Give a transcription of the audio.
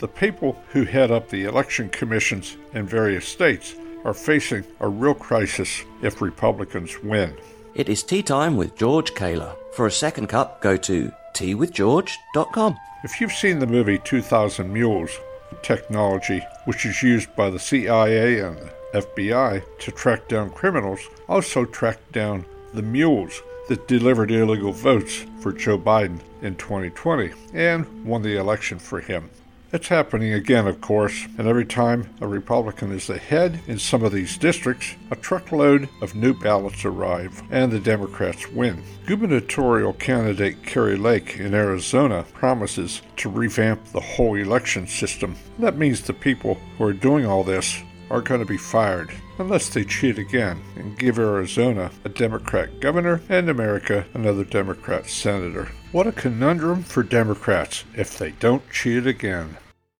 The people who head up the election commissions in various states are facing a real crisis if Republicans win. It is tea time with George Kaler. For a second cup, go to teawithgeorge.com. If you've seen the movie 2000 Mules, technology which is used by the CIA and the FBI to track down criminals also tracked down the mules that delivered illegal votes for Joe Biden in 2020 and won the election for him. It's happening again, of course, and every time a Republican is ahead in some of these districts, a truckload of new ballots arrive and the Democrats win. Gubernatorial candidate Kari Lake in Arizona promises to revamp the whole election system. That means the people who are doing all this are going to be fired unless they cheat again and give Arizona a Democrat governor and America another Democrat senator. What a conundrum for Democrats if they don't cheat again.